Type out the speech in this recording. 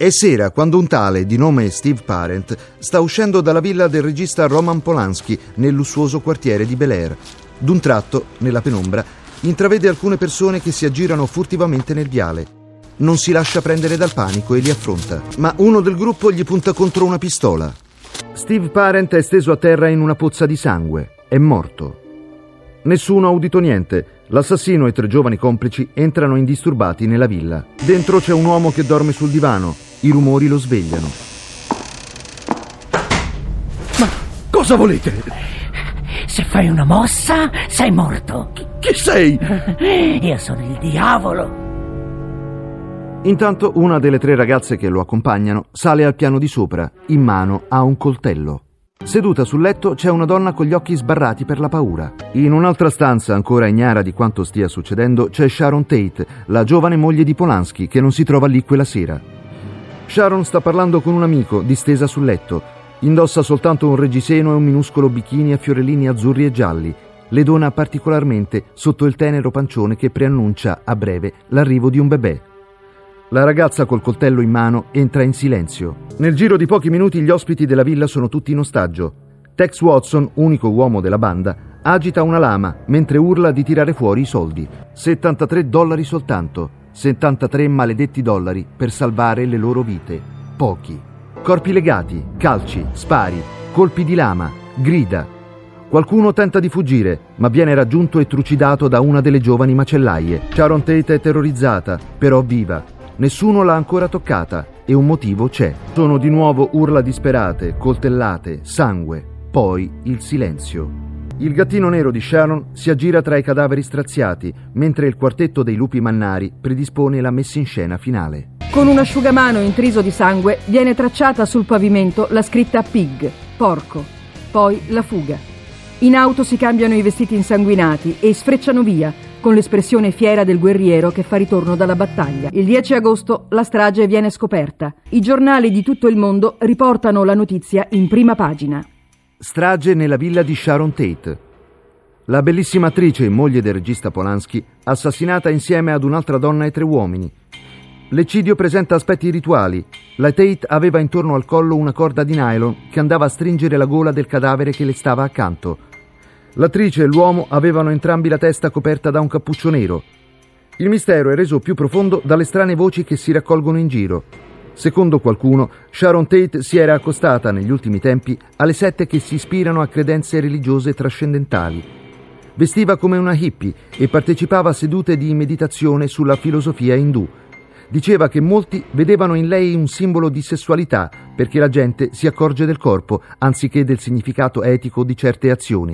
È sera quando un tale di nome Steve Parent sta uscendo dalla villa del regista Roman Polanski nel lussuoso quartiere di Bel Air. D'un tratto, nella penombra, intravede alcune persone che si aggirano furtivamente nel viale. Non si lascia prendere dal panico e li affronta, ma uno del gruppo gli punta contro una pistola. Steve Parent è steso a terra in una pozza di sangue. È morto. Nessuno ha udito niente. L'assassino e tre giovani complici entrano indisturbati nella villa. Dentro c'è un uomo che dorme sul divano. I rumori lo svegliano. Ma cosa volete? Se fai una mossa, sei morto. Chi sei? Io sono il diavolo. Intanto una delle tre ragazze che lo accompagnano sale al piano di sopra. In mano ha un coltello. Seduta sul letto c'è una donna con gli occhi sbarrati per la paura. In un'altra stanza, ancora ignara di quanto stia succedendo, c'è Sharon Tate, la giovane moglie di Polanski, che non si trova lì quella sera. Sharon sta parlando con un amico, distesa sul letto. Indossa soltanto un reggiseno e un minuscolo bikini a fiorellini azzurri e gialli. Le dona particolarmente sotto il tenero pancione che preannuncia a breve l'arrivo di un bebè. La ragazza col coltello in mano entra in silenzio. Nel giro di pochi minuti gli ospiti della villa sono tutti in ostaggio. Tex Watson, unico uomo della banda, agita una lama mentre urla di tirare fuori i soldi. 73 dollari soltanto. 73 maledetti dollari per salvare le loro vite. Pochi. Corpi legati, calci, spari, colpi di lama, grida. Qualcuno tenta di fuggire, ma viene raggiunto e trucidato da una delle giovani macellaie. Sharon Tate è terrorizzata, però viva. Nessuno l'ha ancora toccata e un motivo c'è. Sono di nuovo urla disperate, coltellate, sangue, poi il silenzio. Il gattino nero di Sharon si aggira tra i cadaveri straziati, mentre il quartetto dei lupi mannari predispone la messa in scena finale. Con un asciugamano intriso di sangue viene tracciata sul pavimento la scritta pig, porco, poi la fuga. In auto si cambiano i vestiti insanguinati e sfrecciano via, con l'espressione fiera del guerriero che fa ritorno dalla battaglia. Il 10 agosto la strage viene scoperta. I giornali di tutto il mondo riportano la notizia in prima pagina. Strage nella villa di Sharon Tate. La bellissima attrice e moglie del regista Polanski, assassinata insieme ad un'altra donna e tre uomini. L'eccidio presenta aspetti rituali. La Tate aveva intorno al collo una corda di nylon che andava a stringere la gola del cadavere che le stava accanto. L'attrice e l'uomo avevano entrambi la testa coperta da un cappuccio nero. Il mistero è reso più profondo dalle strane voci che si raccolgono in giro. Secondo qualcuno, Sharon Tate si era accostata negli ultimi tempi alle sette che si ispirano a credenze religiose trascendentali. Vestiva come una hippie e partecipava a sedute di meditazione sulla filosofia indù. Diceva che molti vedevano in lei un simbolo di sessualità perché la gente si accorge del corpo anziché del significato etico di certe azioni.